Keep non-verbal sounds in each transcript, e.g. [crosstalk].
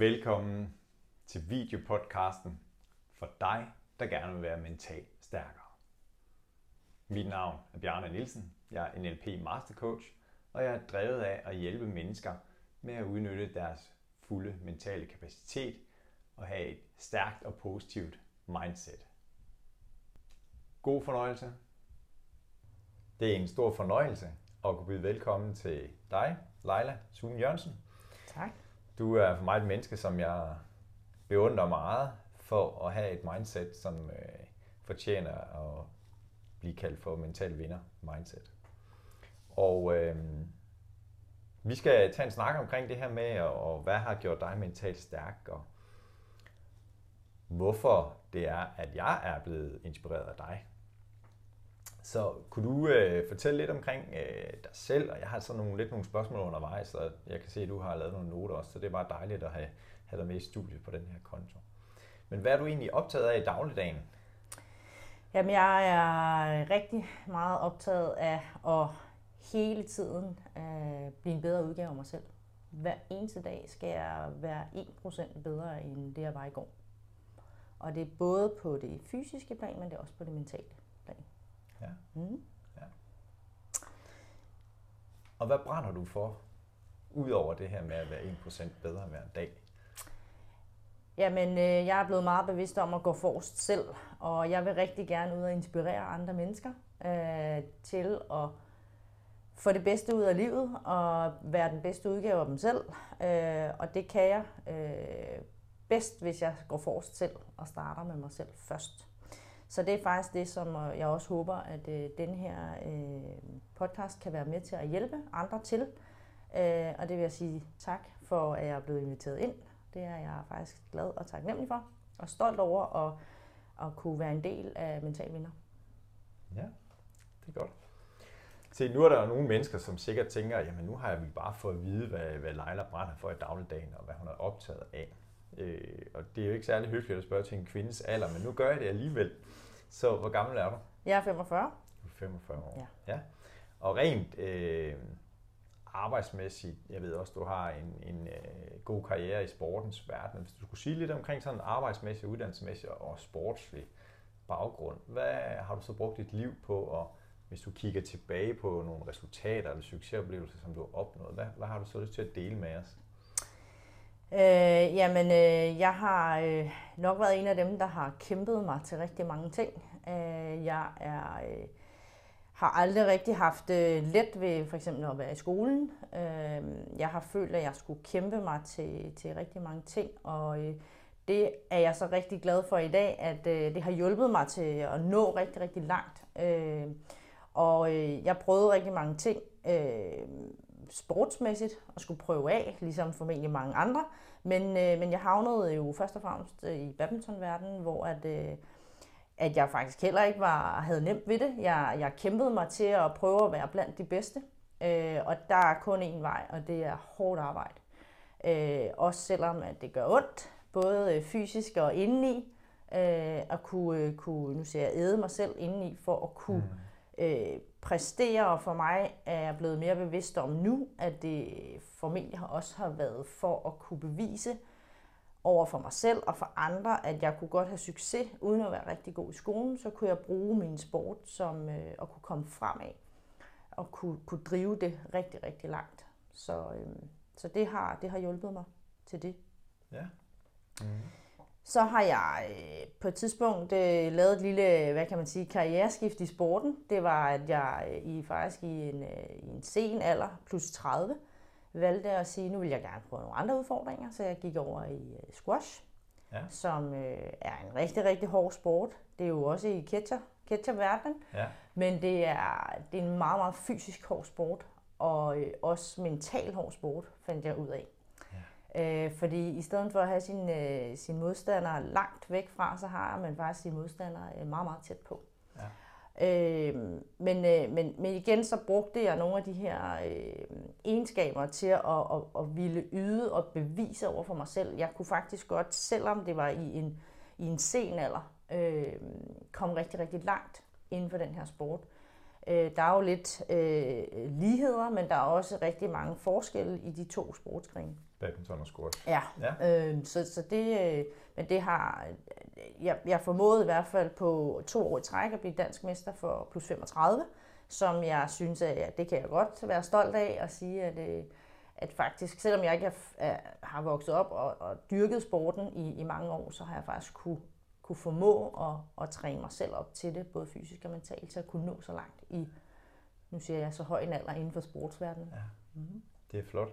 Velkommen til videopodcasten for dig, der gerne vil være mentalt stærkere. Mit navn er Bjarne Nielsen. Jeg er NLP Mastercoach, og jeg er drevet af at hjælpe mennesker med at udnytte deres fulde mentale kapacitet og have et stærkt og positivt mindset. God fornøjelse. Det er en stor fornøjelse at kunne byde velkommen til dig, Leila Sune Jørgensen. Tak. Du er for mig et menneske, som jeg beundrer meget for at have et mindset, som øh, fortjener at blive kaldt for mental vinder mindset. Og øh, vi skal tage en snak omkring det her med, og, og hvad har gjort dig mentalt stærk, og hvorfor det er, at jeg er blevet inspireret af dig. Så kunne du øh, fortælle lidt omkring øh, dig selv, og jeg har sådan nogle, lidt nogle spørgsmål undervejs, og jeg kan se, at du har lavet nogle noter også, så det er bare dejligt at have, have dig med i studiet på den her konto. Men hvad er du egentlig optaget af i dagligdagen? Jamen, jeg er rigtig meget optaget af at hele tiden øh, blive en bedre udgave af mig selv. Hver eneste dag skal jeg være 1% bedre end det, jeg var i går. Og det er både på det fysiske plan, men det er også på det mentale. Ja. Mm. ja. Og hvad brænder du for, udover det her med at være 1% bedre hver dag? Jamen, øh, jeg er blevet meget bevidst om at gå forrest selv, og jeg vil rigtig gerne ud og inspirere andre mennesker øh, til at få det bedste ud af livet og være den bedste udgave af dem selv. Øh, og det kan jeg øh, bedst, hvis jeg går forrest selv og starter med mig selv først. Så det er faktisk det, som øh, jeg også håber, at øh, den her øh, podcast kan være med til at hjælpe andre til. Øh, og det vil jeg sige tak for, at jeg er blevet inviteret ind. Det er jeg faktisk glad og taknemmelig for, og stolt over at, at kunne være en del af Mental Vinder. Ja, det er godt. Se, nu er der jo nogle mennesker, som sikkert tænker, jamen nu har jeg vel bare fået at vide, hvad, hvad Leila brænder for i dagligdagen, og hvad hun er optaget af. Øh, og det er jo ikke særlig hyggeligt at spørge til en kvindes alder, men nu gør jeg det alligevel. Så hvor gammel er du? Jeg er 45. Du er 45 år. Ja. ja. Og rent øh, arbejdsmæssigt, jeg ved også, du har en, en øh, god karriere i sportens verden. Hvis du skulle sige lidt omkring sådan arbejdsmæssig, uddannelsesmæssig og sportslig baggrund, hvad har du så brugt dit liv på, og hvis du kigger tilbage på nogle resultater eller succesoplevelser, som du har opnået, hvad, hvad har du så lyst til at dele med os? Øh, jamen, øh, jeg har øh, nok været en af dem, der har kæmpet mig til rigtig mange ting. Øh, jeg er, øh, har aldrig rigtig haft øh, let ved for eksempel at være i skolen. Øh, jeg har følt, at jeg skulle kæmpe mig til, til rigtig mange ting, og øh, det er jeg så rigtig glad for i dag, at øh, det har hjulpet mig til at nå rigtig, rigtig langt. Øh, og øh, jeg prøvede rigtig mange ting. Øh, sportsmæssigt og skulle prøve af, ligesom formentlig mange andre. Men, øh, men jeg havnede jo først og fremmest øh, i badmintonverdenen, hvor at, øh, at jeg faktisk heller ikke var, havde nemt ved det. Jeg, jeg kæmpede mig til at prøve at være blandt de bedste. Øh, og der er kun én vej, og det er hårdt arbejde. Øh, også selvom at det gør ondt, både fysisk og indeni. Øh, at kunne, øh, kunne, nu siger jeg, æde mig selv indeni, for at kunne mm. øh, præstere, og for mig er jeg blevet mere bevidst om nu, at det formentlig også har været for at kunne bevise over for mig selv og for andre, at jeg kunne godt have succes uden at være rigtig god i skolen, så kunne jeg bruge min sport som øh, at kunne komme fremad og kunne, kunne drive det rigtig, rigtig langt. Så, øh, så det, har, det har hjulpet mig til det. Ja. Mm. Så har jeg øh, på et tidspunkt øh, lavet et lille, hvad kan man sige, karriereskift i sporten. Det var, at jeg øh, i faktisk i en, i en sen alder, plus 30, valgte at sige, nu vil jeg gerne prøve nogle andre udfordringer, så jeg gik over i squash, ja. som er en rigtig, rigtig hård sport. Det er jo også i catcher, catcher-verdenen, ja. men det er, det er en meget, meget fysisk hård sport, og også mental hård sport, fandt jeg ud af. Øh, fordi i stedet for at have sin, øh, sin modstander langt væk fra, så har man faktisk sin modstander øh, meget, meget tæt på. Ja. Øh, men, øh, men, men igen så brugte jeg nogle af de her øh, egenskaber til at, at, at ville yde og bevise over for mig selv. Jeg kunne faktisk godt, selvom det var i en, i en sen alder, øh, komme rigtig, rigtig langt inden for den her sport. Øh, der er jo lidt øh, ligheder, men der er også rigtig mange forskelle i de to sportsgrene. Badminton og squash. Ja, ja. Øh, så, så det, øh, men det har, jeg, jeg formåede i hvert fald på to år i træk at blive dansk mester for plus 35, som jeg synes, at ja, det kan jeg godt være stolt af og sige, at, øh, at faktisk, selvom jeg ikke er, er, har vokset op og, og dyrket sporten i, i mange år, så har jeg faktisk kunne, kunne formå at, at træne mig selv op til det, både fysisk og mentalt, til at kunne nå så langt i, nu siger jeg, så høj en alder inden for sportsverdenen. Ja. Mm-hmm. Det er flot.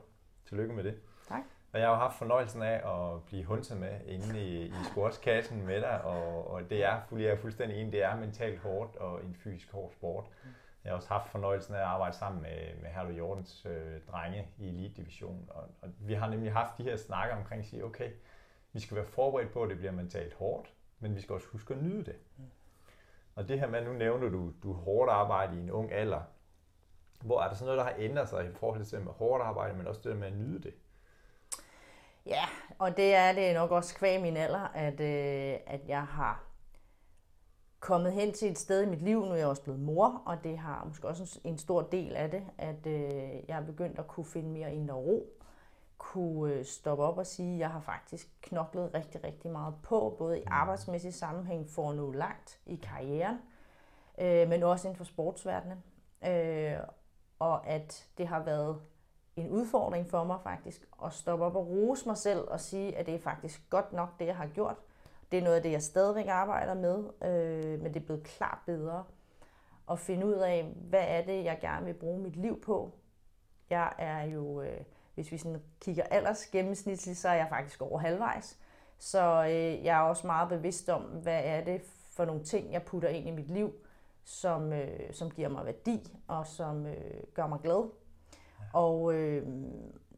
Tillykke med det. Tak. Og jeg har jo haft fornøjelsen af at blive hunset med inde i, i sportskassen med dig, og, og det er, jeg er fuldstændig enig, det er mentalt hårdt og en fysisk hård sport. Mm. Jeg har også haft fornøjelsen af at arbejde sammen med, med Herlo Jordens øh, drenge i Elite Division, og, og vi har nemlig haft de her snakker omkring at sige, okay, vi skal være forberedt på, at det bliver mentalt hårdt, men vi skal også huske at nyde det. Mm. Og det her med, nu nævner du, du hårdt arbejde i en ung alder, hvor er der sådan noget, der har ændret sig i forhold til det med hårdt arbejde, men også det med at nyde det? Ja, og det er det nok også kvæg min alder, at, øh, at jeg har kommet hen til et sted i mit liv, nu er jeg også blevet mor, og det har måske også en stor del af det, at øh, jeg er begyndt at kunne finde mere indre ro, kunne øh, stoppe op og sige, at jeg har faktisk knoklet rigtig, rigtig meget på, både i arbejdsmæssig sammenhæng for at nå langt i karrieren, øh, men også inden for sportsverdenen. Øh, og at det har været en udfordring for mig faktisk at stoppe op og rose mig selv og sige, at det er faktisk godt nok det, jeg har gjort. Det er noget af det, jeg stadigvæk arbejder med, øh, men det er blevet klart bedre. At finde ud af, hvad er det, jeg gerne vil bruge mit liv på. Jeg er jo, øh, hvis vi sådan kigger alders gennemsnitligt, så er jeg faktisk over halvvejs. Så øh, jeg er også meget bevidst om, hvad er det for nogle ting, jeg putter ind i mit liv, som, øh, som giver mig værdi og som øh, gør mig glad. Og øh,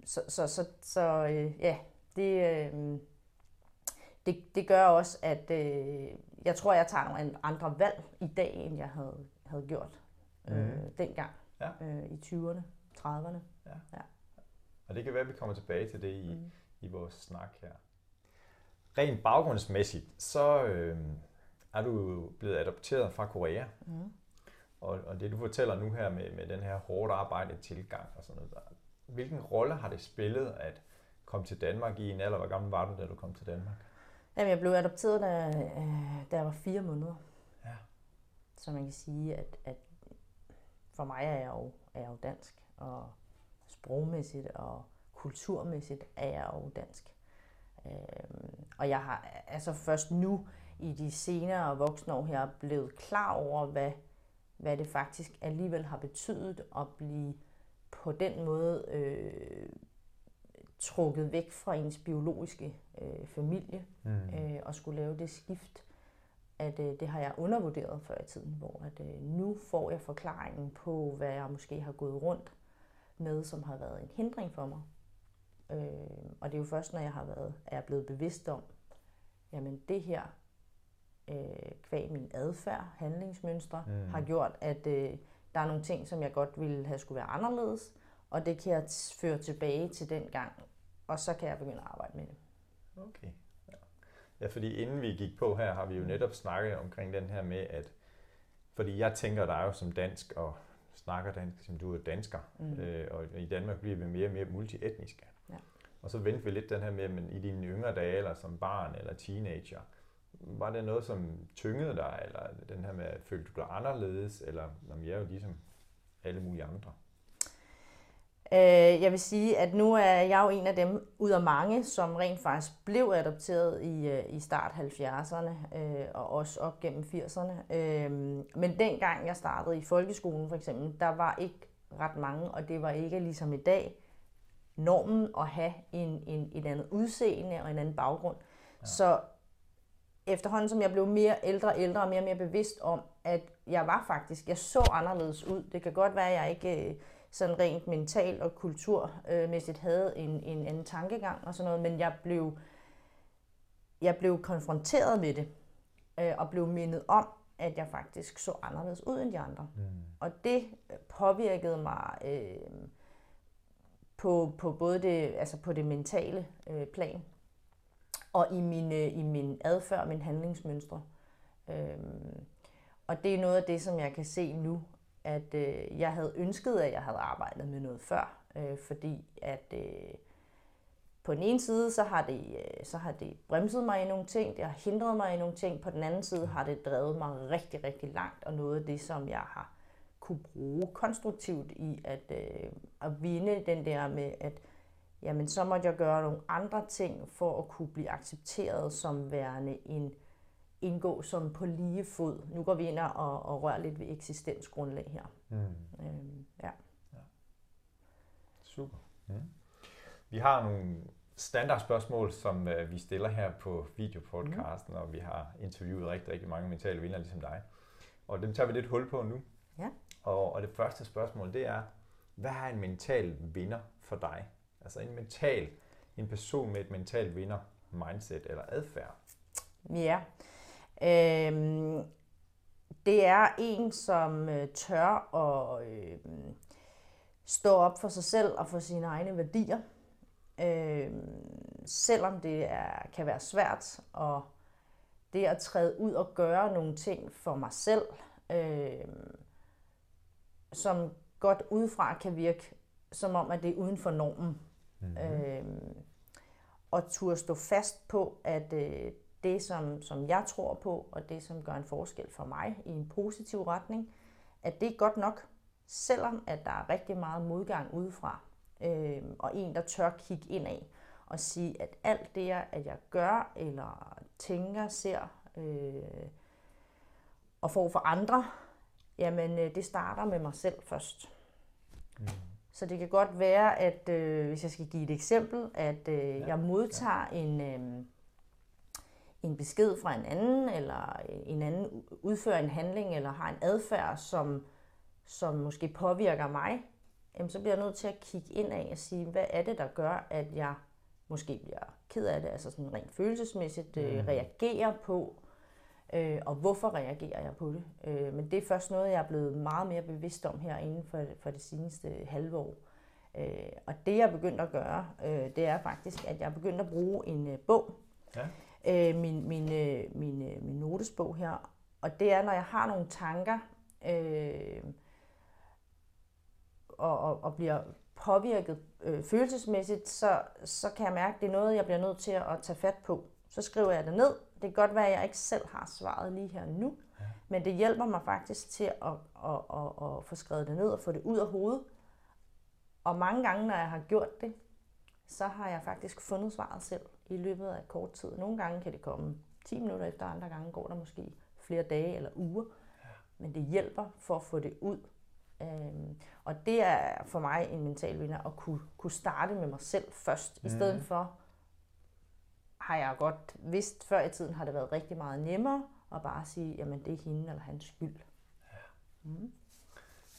så, så, så, så øh, ja, det, øh, det, det gør også, at øh, jeg tror, jeg tager nogle andre valg i dag, end jeg havde, havde gjort øh, mm. dengang ja. øh, i 20'erne, 30'erne. Ja. ja. Og det kan være, at vi kommer tilbage til det i, mm. i vores snak her. Rent baggrundsmæssigt, så øh, er du blevet adopteret fra Korea. Mm. Og, og det du fortæller nu her med, med den her hårdt arbejde tilgang og sådan noget, der, hvilken rolle har det spillet at komme til Danmark i en alder? Hvor gammel var du, da du kom til Danmark? Jamen, jeg blev adopteret, da, da jeg var fire måneder. Ja. Så man kan sige, at, at for mig er jeg, jo, er jeg jo dansk, og sprogmæssigt og kulturmæssigt er jeg jo dansk. Øhm, og jeg har altså først nu i de senere voksne år her blevet klar over, hvad, hvad det faktisk alligevel har betydet at blive på den måde øh, trukket væk fra ens biologiske øh, familie mm. øh, og skulle lave det skift, at øh, det har jeg undervurderet før i tiden, hvor at øh, nu får jeg forklaringen på, hvad jeg måske har gået rundt med, som har været en hindring for mig. Øh, og det er jo først, når jeg har været, er jeg blevet bevidst om, jamen det her, øh, kvæg min adfærd, handlingsmønstre, mm. har gjort, at øh, der er nogle ting, som jeg godt ville have skulle være anderledes, og det kan jeg føre tilbage til den gang, og så kan jeg begynde at arbejde med det. Okay. Ja. ja, fordi inden vi gik på her, har vi jo netop snakket omkring den her med, at fordi jeg tænker dig jo som dansk og snakker dansk, som du er dansker, mm. øh, og i Danmark bliver vi mere og mere multietniske. Ja. Og så vendte vi lidt den her med, men i dine yngre dage, eller som barn eller teenager, var det noget, som tyngede dig, eller den her med, at følte du dig anderledes, eller om jeg er jo ligesom alle mulige andre? Øh, jeg vil sige, at nu er jeg jo en af dem ud af mange, som rent faktisk blev adopteret i, øh, i start 70'erne øh, og også op gennem 80'erne. Øh, men dengang jeg startede i folkeskolen for eksempel, der var ikke ret mange, og det var ikke ligesom i dag normen at have en, en, et andet udseende og en anden baggrund. Ja. Så efterhånden som jeg blev mere ældre og ældre og mere og mere bevidst om, at jeg var faktisk, jeg så anderledes ud. Det kan godt være, at jeg ikke... Øh, sådan rent mental og kulturmæssigt havde en, en anden tankegang og sådan noget, men jeg blev, jeg blev konfronteret med det, øh, og blev mindet om, at jeg faktisk så anderledes ud end de andre. Mm. Og det påvirkede mig øh, på, på både det, altså på det mentale øh, plan, og i min, øh, i min adfærd, og min handlingsmønstre. Øh, og det er noget af det, som jeg kan se nu, at øh, jeg havde ønsket, at jeg havde arbejdet med noget før, øh, fordi at øh, på den ene side, så har, det, øh, så har det bremset mig i nogle ting, det har hindret mig i nogle ting. På den anden side har det drevet mig rigtig, rigtig langt, og noget af det, som jeg har kunne bruge konstruktivt i at, øh, at vinde den der med, at jamen, så måtte jeg gøre nogle andre ting for at kunne blive accepteret som værende en indgå som på lige fod. Nu går vi ind og, og rører lidt ved eksistensgrundlag her. Mm. Øhm, ja. ja. Super. Mm. Vi har nogle standardspørgsmål, som uh, vi stiller her på videopodcasten, mm. og vi har interviewet rigtig, rigtig mange mentale vinder ligesom dig. Og dem tager vi lidt hul på nu. Ja. Og, og det første spørgsmål, det er, hvad er en mental vinder for dig? Altså en mental, en person med et mentalt vinder mindset eller adfærd. Ja, øhm, det er en, som øh, tør at øh, stå op for sig selv og for sine egne værdier. Øh, selvom det er, kan være svært, og det at træde ud og gøre nogle ting for mig selv, øh, som godt udefra kan virke som om, at det er uden for normen. Mm-hmm. Øh, og turde stå fast på, at øh, det, som, som jeg tror på, og det, som gør en forskel for mig i en positiv retning, at det er godt nok, selvom at der er rigtig meget modgang udefra, øh, og en, der tør kigge ind af og sige, at alt det, at jeg gør, eller tænker, ser øh, og får for andre, jamen øh, det starter med mig selv først. Mm. Så det kan godt være, at øh, hvis jeg skal give et eksempel, at øh, ja. jeg modtager ja. en, øh, en besked fra en anden, eller en anden udfører en handling, eller har en adfærd, som, som måske påvirker mig, jamen, så bliver jeg nødt til at kigge ind af og sige, hvad er det, der gør, at jeg måske bliver ked af det, altså sådan rent følelsesmæssigt øh, mm. reagerer på, øh, og hvorfor reagerer jeg på det. Øh, men det er først noget, jeg er blevet meget mere bevidst om her inden for, for det seneste halve år. Øh, og det jeg er begyndt at gøre, øh, det er faktisk, at jeg er begyndt at bruge en øh, bog, ja. øh, min, min, øh, min, øh, min notesbog her, og det er, når jeg har nogle tanker, øh, og, og, og bliver påvirket øh, følelsesmæssigt, så, så kan jeg mærke, at det er noget, jeg bliver nødt til at, at tage fat på. Så skriver jeg det ned. Det kan godt være, at jeg ikke selv har svaret lige her nu, ja. men det hjælper mig faktisk til at, at, at, at, at få skrevet det ned og få det ud af hovedet. Og mange gange, når jeg har gjort det, så har jeg faktisk fundet svaret selv i løbet af kort tid. Nogle gange kan det komme 10 minutter efter, andre gange går der måske flere dage eller uger. Ja. Men det hjælper for at få det ud Øhm, og det er for mig en mental vinder at kunne, kunne starte med mig selv først, mm. i stedet for har jeg godt vidst, før i tiden har det været rigtig meget nemmere at bare sige, jamen det er hende eller hans skyld. Ja. Mm.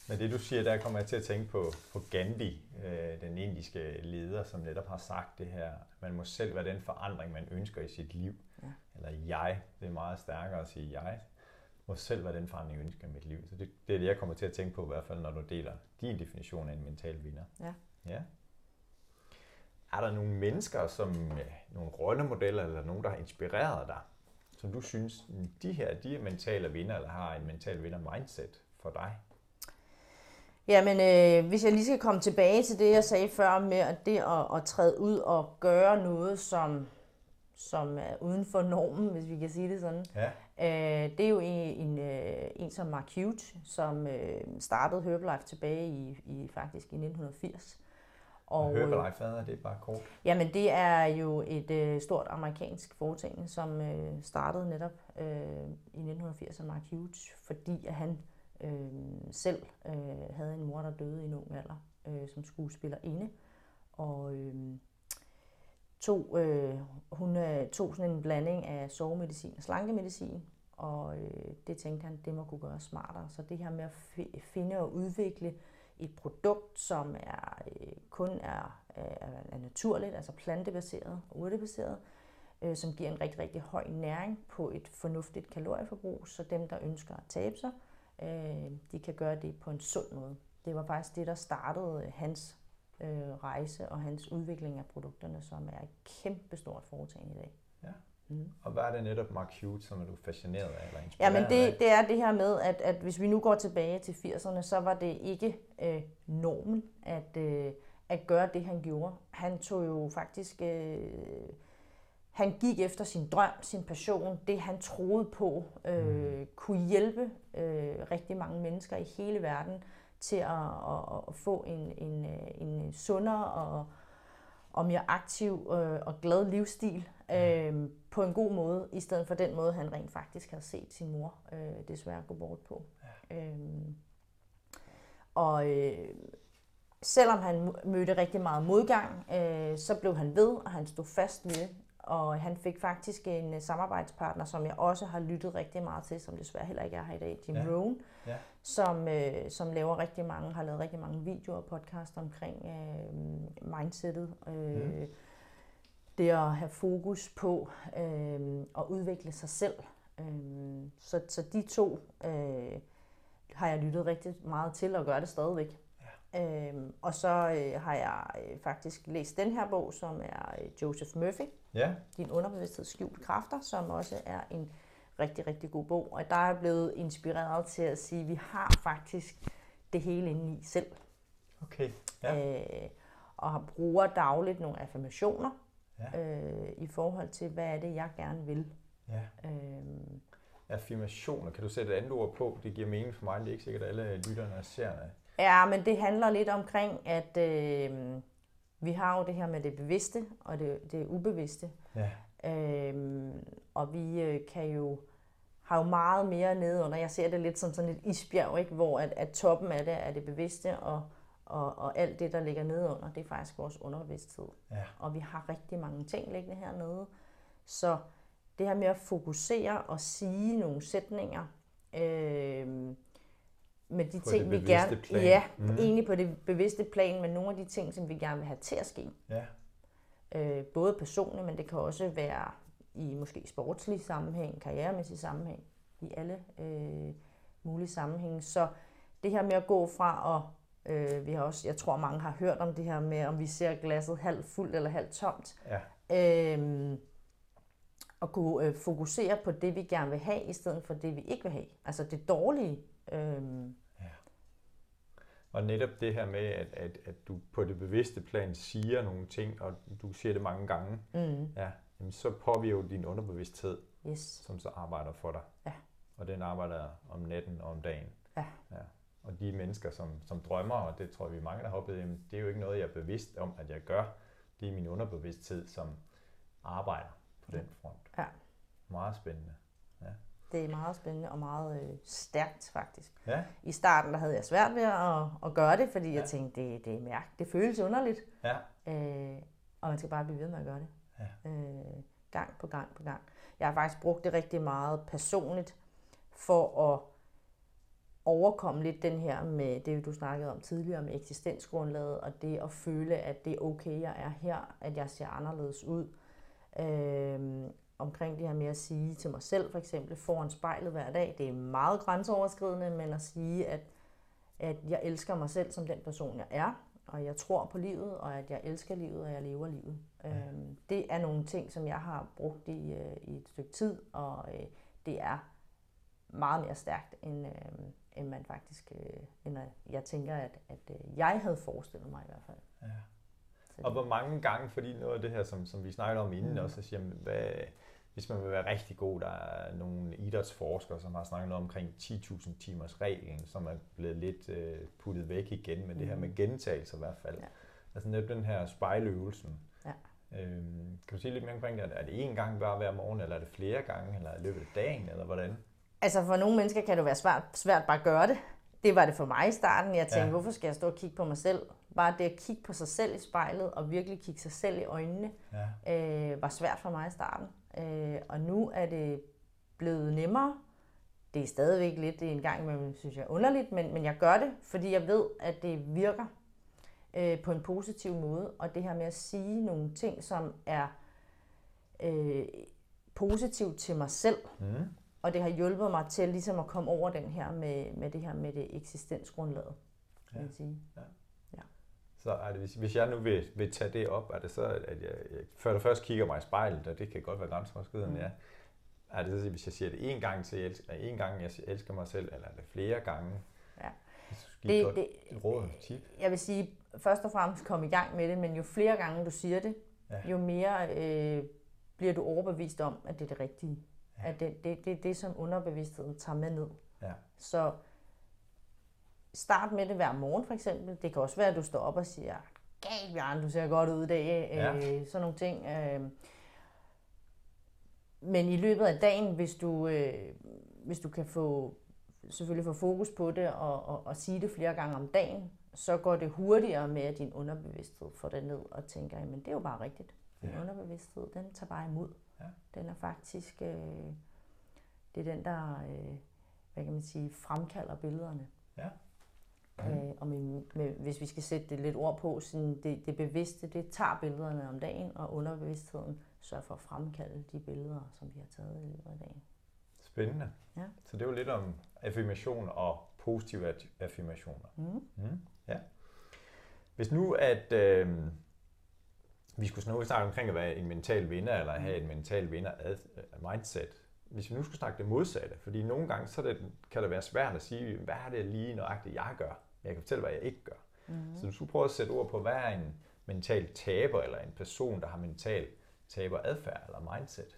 Men det du siger, der kommer jeg til at tænke på, på Gandhi, øh, den indiske leder, som netop har sagt det her, man må selv være den forandring, man ønsker i sit liv. Ja. Eller jeg, det er meget stærkere at sige jeg, må selv være den forandring, jeg ønsker i mit liv. Så det, det er det, jeg kommer til at tænke på, i hvert fald når du deler din definition af en mental vinder. Ja. ja. Er der nogle mennesker, som nogle rollemodeller, eller nogen, der har inspireret dig, som du synes, de her, de er mentale vinder, eller har en mental vinder mindset for dig? Jamen, øh, hvis jeg lige skal komme tilbage til det, jeg sagde før med at det at, at træde ud og gøre noget, som, som er uden for normen, hvis vi kan sige det sådan. Ja. Øh, det er jo en, en, øh, en som Mark Hughes, som øh, startede Herbalife tilbage i, i faktisk i 1980. Og, Herbalife, hvad er det bare kort? Jamen det er jo et øh, stort amerikansk foretagende, som øh, startede netop øh, i 1980 af Mark Hughes, fordi at han øh, selv øh, havde en mor, der døde i en ung alder øh, som skuespiller inde. Og øh, tog, øh, hun øh, tog sådan en blanding af sovemedicin og slankemedicin, og øh, det tænkte han, det må kunne gøre smartere. Så det her med at finde og udvikle et produkt, som er øh, kun er, er, er naturligt, altså plantebaseret og urtebaseret, øh, som giver en rigtig, rigtig høj næring på et fornuftigt kalorieforbrug, så dem, der ønsker at tabe sig, øh, de kan gøre det på en sund måde. Det var faktisk det, der startede øh, hans øh, rejse og hans udvikling af produkterne, som er et kæmpestort foretagende i dag. Mm. Og hvad er det netop Mark Hughes, som er du fascineret af eller inspireret Ja, men det, det er det her med, at, at hvis vi nu går tilbage til 80'erne, så var det ikke øh, normen, at, øh, at gøre det, han gjorde. Han tog jo faktisk... Øh, han gik efter sin drøm, sin passion, det han troede på, øh, kunne hjælpe øh, rigtig mange mennesker i hele verden til at, at, at få en, en, en sundere og, og mere aktiv øh, og glad livsstil øh, på en god måde, i stedet for den måde, han rent faktisk havde set sin mor øh, desværre gå bort på. Ja. Øh, og øh, selvom han mødte rigtig meget modgang, øh, så blev han ved, og han stod fast ved og han fik faktisk en uh, samarbejdspartner, som jeg også har lyttet rigtig meget til, som desværre heller ikke er her i dag, Jim ja. Rohn, ja. Som, uh, som laver rigtig mange, har lavet rigtig mange videoer og podcast omkring uh, mindsetet. Uh, mm. Det at have fokus på uh, at udvikle sig selv. Uh, så, så de to uh, har jeg lyttet rigtig meget til og gør det stadigvæk. Øhm, og så øh, har jeg øh, faktisk læst den her bog, som er øh, Joseph Murphy, ja. Din underbevidsthed skjult kræfter, som også er en rigtig, rigtig god bog. Og der er blevet inspireret til at sige, at vi har faktisk det hele inde i selv. Okay. Ja. Øh, og bruger dagligt nogle affirmationer ja. øh, i forhold til, hvad er det, jeg gerne vil. Ja. Øhm, affirmationer, kan du sætte et andet ord på? Det giver mening for mig, det er ikke sikkert, at alle lytterne er seerne Ja, men det handler lidt omkring, at øh, vi har jo det her med det bevidste og det, det ubevidste. Ja. Øh, og vi øh, kan jo har jo meget mere nede under. Jeg ser det lidt som sådan et isbjerg, ikke? hvor at, at toppen af det er det bevidste, og, og, og alt det, der ligger nede under, det er faktisk vores underbevidsthed. Ja. Og vi har rigtig mange ting liggende hernede. Så det her med at fokusere og sige nogle sætninger, øh, med de på ting, vi gerne... Plan. Ja, mm. egentlig på det bevidste plan, med nogle af de ting, som vi gerne vil have til at ske. Ja. Øh, både personligt, men det kan også være i måske sportslig sammenhæng, karrieremæssig sammenhæng, i alle øh, mulige sammenhænge. Så det her med at gå fra at Øh, vi har også, jeg tror mange har hørt om det her med, om vi ser glasset halvt fuldt eller halvt tomt. Ja. Øh, at kunne øh, fokusere på det, vi gerne vil have, i stedet for det, vi ikke vil have. Altså det dårlige. Øh, og netop det her med, at, at, at du på det bevidste plan siger nogle ting, og du siger det mange gange, mm. ja, jamen så påvirker din underbevidsthed, yes. som så arbejder for dig. Ja. Og den arbejder om natten og om dagen. Ja. ja. Og de mennesker, som, som drømmer, og det tror jeg, vi er mange, der har oplevet, jamen, det er jo ikke noget, jeg er bevidst om, at jeg gør. Det er min underbevidsthed, som arbejder på den front. Ja. Meget spændende. Det er meget spændende og meget øh, stærkt faktisk. Ja. I starten der havde jeg svært ved at, at gøre det, fordi ja. jeg tænkte, det, det er mærkt. Det føles underligt. Ja. Øh, og man skal bare blive ved med at gøre det. Ja. Øh, gang på gang på gang. Jeg har faktisk brugt det rigtig meget personligt for at overkomme lidt den her med det, du snakkede om tidligere med eksistensgrundlaget, og det at føle, at det er okay, jeg er her, at jeg ser anderledes ud. Øh, omkring det her med at sige til mig selv, for eksempel foran spejlet hver dag. Det er meget grænseoverskridende, men at sige, at, at jeg elsker mig selv som den person, jeg er, og jeg tror på livet, og at jeg elsker livet, og jeg lever livet. Ja. Øhm, det er nogle ting, som jeg har brugt i, øh, i et stykke tid, og øh, det er meget mere stærkt, end, øh, end man faktisk, øh, end jeg tænker, at, at øh, jeg havde forestillet mig i hvert fald. Ja. Og hvor mange gange, fordi noget af det her, som, som vi snakkede om inden mm. også, så siger, hvad, hvis man vil være rigtig god, der er nogle idrætsforskere, som har snakket noget omkring 10.000 timers reglen, som er blevet lidt øh, puttet væk igen, men mm. det her med mm. gentagelse i hvert fald. Ja. Altså netop den her spejløvelsen. Ja. Øhm, kan du sige lidt mere omkring det? Er det én gang bare hver morgen, eller er det flere gange, eller i løbet af dagen, eller hvordan? Altså for nogle mennesker kan det være svært, svært bare at gøre det. Det var det for mig i starten. Jeg tænkte, ja. hvorfor skal jeg stå og kigge på mig selv? Bare det at kigge på sig selv i spejlet, og virkelig kigge sig selv i øjnene, ja. øh, var svært for mig i starten. Øh, og nu er det blevet nemmere. Det er stadigvæk lidt en gang imellem, synes jeg, underligt, men, men jeg gør det, fordi jeg ved, at det virker øh, på en positiv måde. Og det her med at sige nogle ting, som er øh, positivt til mig selv, mm. Og det har hjulpet mig til ligesom at komme over den her med, med det her med det eksistensgrundlaget, kan ja. man sige. Ja. Så er det, hvis, hvis jeg nu vil, vil tage det op, er det så, at jeg, jeg før du først kigger mig i spejlet, og det kan godt være grænseoverskridende, mm. ja, er det så, hvis jeg siger det en gang til, jeg elsker, en gang jeg elsker mig selv, eller er det flere gange? Ja. Det, det, råd, tip. Jeg vil sige, først og fremmest komme i gang med det, men jo flere gange du siger det, ja. jo mere øh, bliver du overbevist om, at det er det rigtige. At det, det, det er det, som underbevidstheden tager med ned. Ja. Så start med det hver morgen for eksempel. Det kan også være, at du står op og siger, galt Bjørn, du ser godt ud i dag. Ja. Øh, sådan nogle ting. Øh, men i løbet af dagen, hvis du, øh, hvis du kan få selvfølgelig få fokus på det og, og, og sige det flere gange om dagen, så går det hurtigere med, at din underbevidsthed får det ned og tænker, men det er jo bare rigtigt. Din ja. underbevidsthed, den tager bare imod. Ja. Den er faktisk, øh, det er den, der, øh, hvad kan man sige, fremkalder billederne. Ja. Mm. Øh, og med, med, hvis vi skal sætte det lidt ord på, sådan det, det bevidste, det tager billederne om dagen, og underbevidstheden sørger for at fremkalde de billeder, som vi har taget i løbet af dagen. Spændende. Ja. Så det var lidt om affirmation og positive affirmationer. Mm. Mm. Ja. Hvis nu, at øh, vi skulle snakke, snakke omkring at være en mental vinder, eller have en mental vinder ad, mindset, hvis vi nu skulle snakke det modsatte, fordi nogle gange så det, kan det være svært at sige, hvad er det lige nøjagtigt, jeg gør? Jeg kan fortælle, hvad jeg ikke gør. Mm. Så du skulle prøve at sætte ord på, hvad er en mental taber, eller en person, der har mental taber adfærd eller mindset?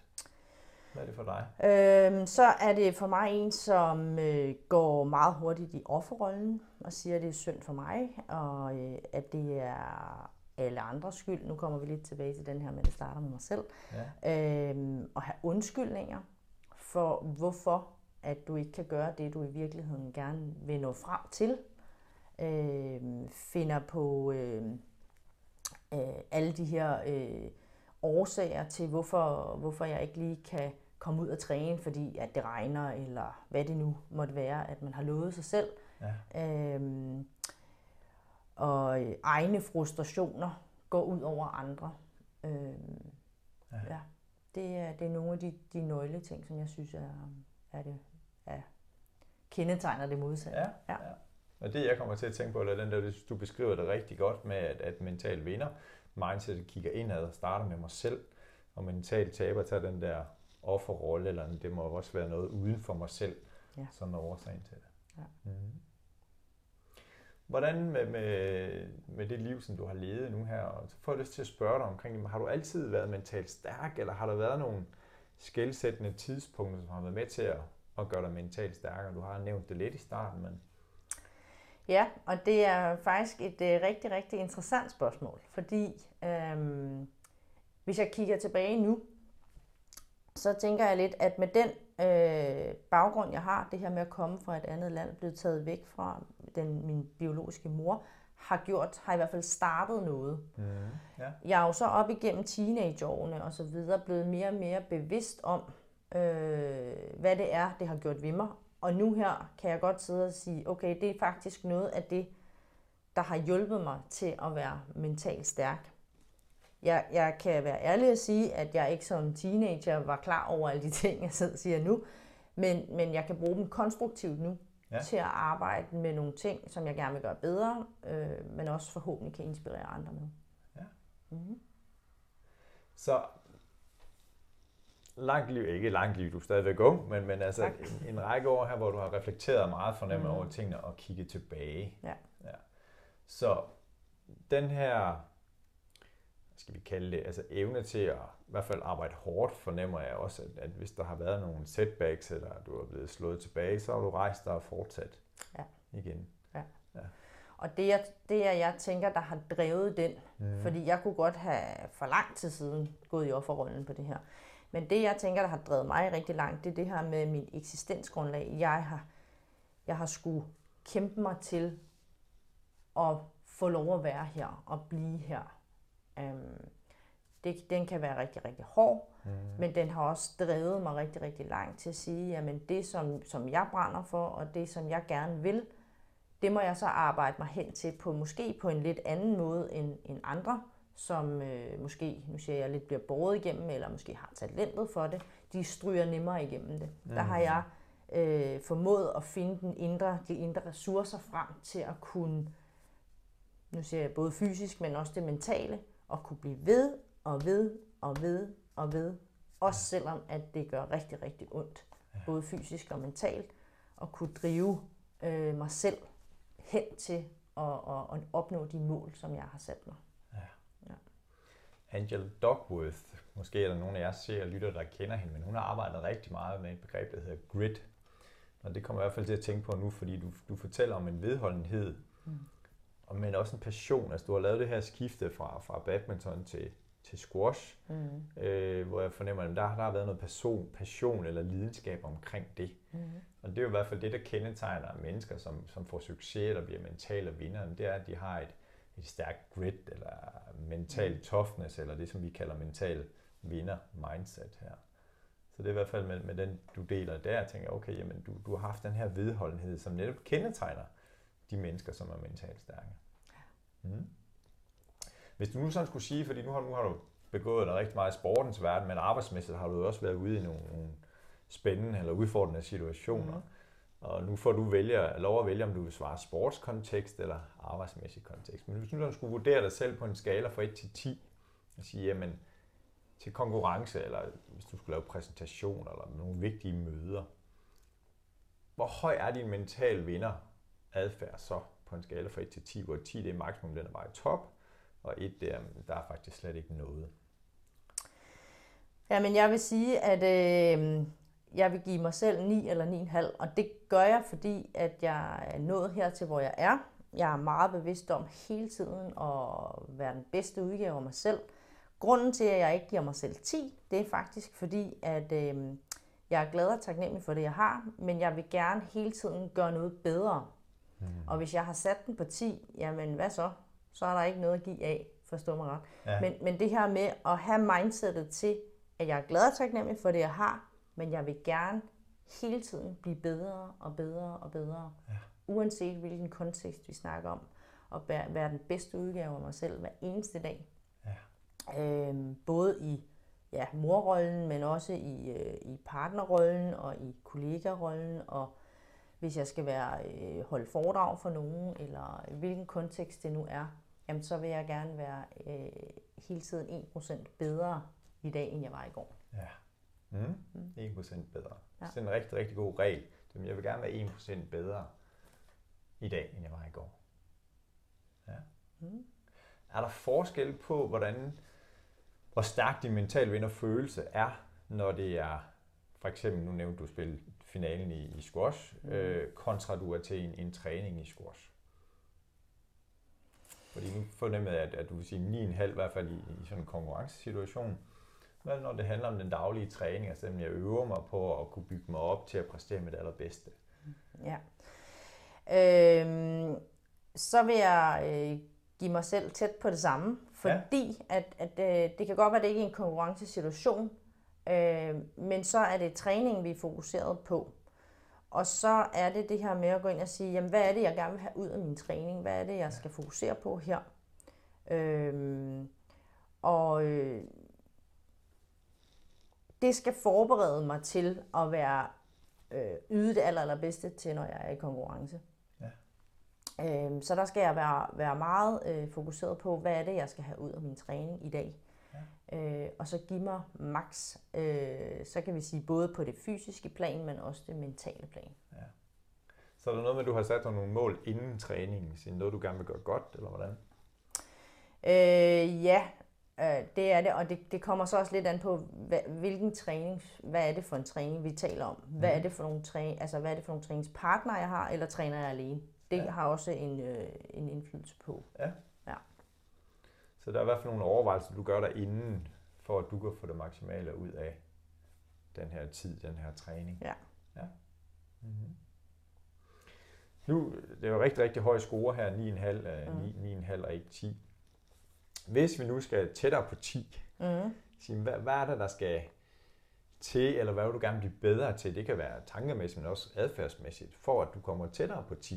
Hvad er det for dig? Øhm, så er det for mig en, som øh, går meget hurtigt i offerrollen og siger, at det er synd for mig, og øh, at det er alle andres skyld. Nu kommer vi lidt tilbage til den her med, at det starter med mig selv. Ja. Øhm, og have undskyldninger for, hvorfor at du ikke kan gøre det, du i virkeligheden gerne vil nå frem til. Øhm, finder på øh, øh, alle de her øh, årsager til, hvorfor, hvorfor jeg ikke lige kan komme ud og træne, fordi at det regner, eller hvad det nu måtte være, at man har lovet sig selv. Ja. Øhm, og egne frustrationer går ud over andre. Øhm, ja. ja. Det, er, det er nogle af de, de nøgle ting, som jeg synes er, er det, er, kendetegner det modsatte. Ja, ja. ja. Og det, jeg kommer til at tænke på, er den der, du beskriver det rigtig godt med, at, at mental vinder, mindset kigger indad og starter med mig selv, og mental taber tager den der offerrolle, eller det må også være noget uden for mig selv, ja. som er årsagen til det. Ja. Mm. Hvordan med, med, med det liv, som du har levet nu her, og så får jeg lyst til at spørge dig omkring, har du altid været mentalt stærk, eller har der været nogle skældsættende tidspunkter, som har været med til at, at gøre dig mentalt stærkere? Du har nævnt det lidt i starten, men... Ja, og det er faktisk et uh, rigtig, rigtig interessant spørgsmål, fordi øhm, hvis jeg kigger tilbage nu, så tænker jeg lidt, at med den øh, baggrund, jeg har, det her med at komme fra et andet land, blevet taget væk fra den, min biologiske mor, har gjort, har i hvert fald startet noget. Mm, ja. Jeg er jo så op igennem teenageårene og så videre blevet mere og mere bevidst om, øh, hvad det er, det har gjort ved mig. Og nu her kan jeg godt sidde og sige, okay, det er faktisk noget af det, der har hjulpet mig til at være mentalt stærk. Jeg, jeg kan være ærlig at sige, at jeg ikke som teenager var klar over alle de [laughs] ting, jeg sidder og siger nu, men, men jeg kan bruge dem konstruktivt nu ja. til at arbejde med nogle ting, som jeg gerne vil gøre bedre, øh, men også forhåbentlig kan inspirere andre med. Ja. Mm-hmm. Så langt liv, ikke langt liv, du er stadigvæk ung, men, men altså en, en række år her, hvor du har reflekteret meget fornemmende mm. over tingene og kigget tilbage. Ja. ja. Så den her skal vi kalde det, altså evne til at i hvert fald arbejde hårdt, fornemmer jeg også, at, at hvis der har været nogle setbacks, eller du er blevet slået tilbage, så har du rejst dig og fortsat ja. igen. Ja. ja. Og det, jeg, det er, jeg tænker, der har drevet den, mm. fordi jeg kunne godt have for lang tid siden gået i offerrollen på det her. Men det, jeg tænker, der har drevet mig rigtig langt, det er det her med min eksistensgrundlag. Jeg har, jeg har skulle kæmpe mig til at få lov at være her og blive her Øhm, det, den kan være rigtig, rigtig hård, mm. men den har også drevet mig rigtig, rigtig langt til at sige, at det, som, som jeg brænder for, og det, som jeg gerne vil, det må jeg så arbejde mig hen til på måske på en lidt anden måde end, end andre, som øh, måske, nu siger jeg, lidt bliver båret igennem, eller måske har talentet for det, de stryger nemmere igennem det. Mm. Der har jeg øh, formået at finde den indre, de indre ressourcer frem til at kunne, nu siger jeg både fysisk, men også det mentale, at kunne blive ved og ved og ved og ved. Også selvom at det gør rigtig, rigtig ondt. Både fysisk og mentalt. At kunne drive øh, mig selv hen til og, og, og opnå de mål, som jeg har sat mig. Angela Duckworth, måske er der nogen af jer ser og lytter, der kender hende, men hun har arbejdet rigtig meget med et begreb, der hedder grit. Og det kommer jeg i hvert fald til at tænke på nu, fordi du, du fortæller om en vedholdenhed, mm. Og men også en passion. Altså du har lavet det her skifte fra, fra badminton til, til squash, mm. øh, hvor jeg fornemmer, at der, der har været noget person, passion eller lidenskab omkring det. Mm. Og det er jo i hvert fald det, der kendetegner mennesker, som, som får succes eller bliver mentale vinder, det er, at de har et, et stærkt grit, eller mental mm. toughness, eller det, som vi kalder mental vinder-mindset her. Så det er i hvert fald med, med den, du deler der, jeg tænker, okay, jamen, du, du har haft den her vedholdenhed, som netop kendetegner de mennesker, som er mentalt stærke. Mm. Hvis du nu sådan skulle sige, fordi nu har, nu har du begået dig rigtig meget i sportens verden, men arbejdsmæssigt har du også været ude i nogle, nogle spændende eller udfordrende situationer. Mm. Og nu får du vælge, lov at vælge, om du vil svare sportskontekst eller arbejdsmæssig kontekst. Men hvis du skulle vurdere dig selv på en skala fra 1 til 10, og sige, jamen, til konkurrence, eller hvis du skulle lave præsentation, eller nogle vigtige møder, hvor høj er din mental vinder adfærd så på en skala fra 1 til 10, hvor 10 det er maksimum, den er bare i top, og 1 der, der er faktisk slet ikke noget. Ja, men jeg vil sige, at øh, jeg vil give mig selv 9 eller 9,5, og det gør jeg, fordi at jeg er nået her til, hvor jeg er. Jeg er meget bevidst om hele tiden at være den bedste udgave af mig selv. Grunden til, at jeg ikke giver mig selv 10, det er faktisk fordi, at øh, jeg er glad og taknemmelig for det, jeg har, men jeg vil gerne hele tiden gøre noget bedre. Mm. Og hvis jeg har sat den på 10, jamen hvad så? Så er der ikke noget at give af, forstå mig ret. Ja. Men, men det her med at have mindsetet til, at jeg er glad og taknemmelig for det, jeg har, men jeg vil gerne hele tiden blive bedre og bedre og bedre, ja. uanset hvilken kontekst vi snakker om, og være den bedste udgave af mig selv hver eneste dag. Ja. Øhm, både i ja, morrollen, men også i, øh, i partnerrollen og i kollegarollen, og hvis jeg skal være øh, holde foredrag for nogen, eller hvilken kontekst det nu er, jamen så vil jeg gerne være øh, hele tiden 1% bedre i dag, end jeg var i går. Ja. Mm. Mm. 1% bedre. Ja. Det er en rigtig, rigtig god regel. Jeg vil gerne være 1% bedre i dag, end jeg var i går. Ja. Mm. Er der forskel på, hvordan, hvor stærk din mental vinder følelse er, når det er, for eksempel, nu nævnte du spil finalen i, i squash, mm. øh, kontra du er til en, en træning i squash? Fordi nu fornemmer jeg, at, at du vil sige 9,5 i hvert fald i, i sådan en konkurrencesituation. Hvad når det handler om den daglige træning, altså jeg øver mig på at kunne bygge mig op til at præstere det allerbedste? Ja. Øhm, så vil jeg øh, give mig selv tæt på det samme, fordi ja. at, at øh, det kan godt være, at det ikke er en konkurrencesituation, øh, men så er det træning, vi er fokuseret på. Og så er det det her med at gå ind og sige, jamen, hvad er det, jeg gerne vil have ud af min træning? Hvad er det, jeg skal fokusere på her? Øhm, og øh, det skal forberede mig til at være øh, yde det aller, allerbedste til, når jeg er i konkurrence. Ja. Øhm, så der skal jeg være, være meget øh, fokuseret på, hvad er det, jeg skal have ud af min træning i dag. Øh, og så give mig max, øh, så kan vi sige både på det fysiske plan, men også det mentale plan. Ja. Så er der noget med, at du har sat dig nogle mål inden træningen, siden noget, du gerne vil gøre godt, eller hvordan? Øh, ja, Øh, det er det, og det, det kommer så også lidt an på, hvad, hvilken træning, hvad er det for en træning, vi taler om? Hvad mm. er det for nogle træning, altså hvad er det for nogle træningspartnere, jeg har, eller træner jeg alene? Det ja. har også en, øh, en indflydelse på. Ja. Så der er i hvert fald nogle overvejelser, du gør der inden, for at du kan få det maksimale ud af den her tid, den her træning. Ja. ja. Mm-hmm. Nu, det er jo rigtig, rigtig høj score her, 9,5, mm. 9,5 og ikke 10 hvis vi nu skal tættere på 10, mm. sige, hvad, hvad er det, der skal til, eller hvad vil du gerne blive bedre til? Det kan være tankemæssigt, men også adfærdsmæssigt, for at du kommer tættere på 10.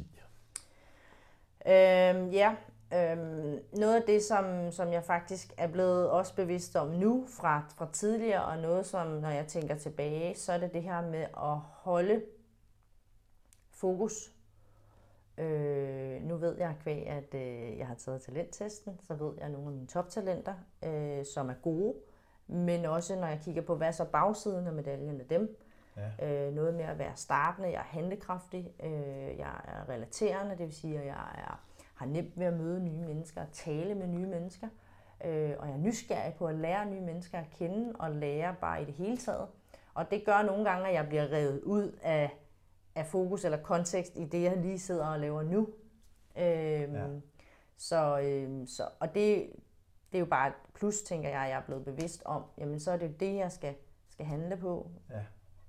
Øhm, ja, øhm, noget af det, som, som jeg faktisk er blevet også bevidst om nu fra, fra tidligere, og noget, som når jeg tænker tilbage, så er det det her med at holde fokus Øh, nu ved jeg kvæg, at øh, jeg har taget talenttesten, så ved jeg nogle af mine toptalenter, øh, som er gode. Men også når jeg kigger på, hvad så bagsiden af medaljen af dem. Ja. Øh, noget med at være startende, jeg er handlekraftig, øh, jeg er relaterende, det vil sige, at jeg er, har nemt ved at møde nye mennesker, tale med nye mennesker, øh, og jeg er nysgerrig på at lære nye mennesker at kende og lære bare i det hele taget. Og det gør nogle gange, at jeg bliver revet ud af, af fokus eller kontekst i det, jeg lige sidder og laver nu. Øhm, ja. Så, øhm, så, og det, det er jo bare et plus, tænker jeg, jeg er blevet bevidst om. Jamen, så er det jo det, jeg skal, skal handle på. Ja.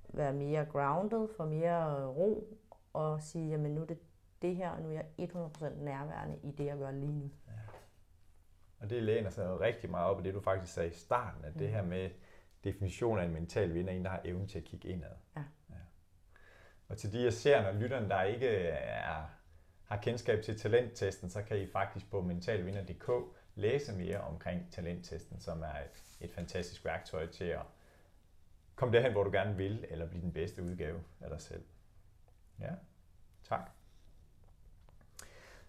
Være mere grounded, få mere ro, og sige, jamen nu er det det her, og nu er jeg 100% nærværende i det, jeg gør lige nu. Ja. Og det læner sig rigtig meget op af det, du faktisk sagde i starten, at mm. det her med definitionen af en mental vinder, en, der har evnen til at kigge indad. Ja. ja. Og til de jeg ser, når lytterne, der ikke er, har kendskab til talenttesten, så kan I faktisk på mentalvinder.dk læse mere omkring talenttesten, som er et, et fantastisk værktøj til at komme derhen, hvor du gerne vil, eller blive den bedste udgave af dig selv. Ja, tak.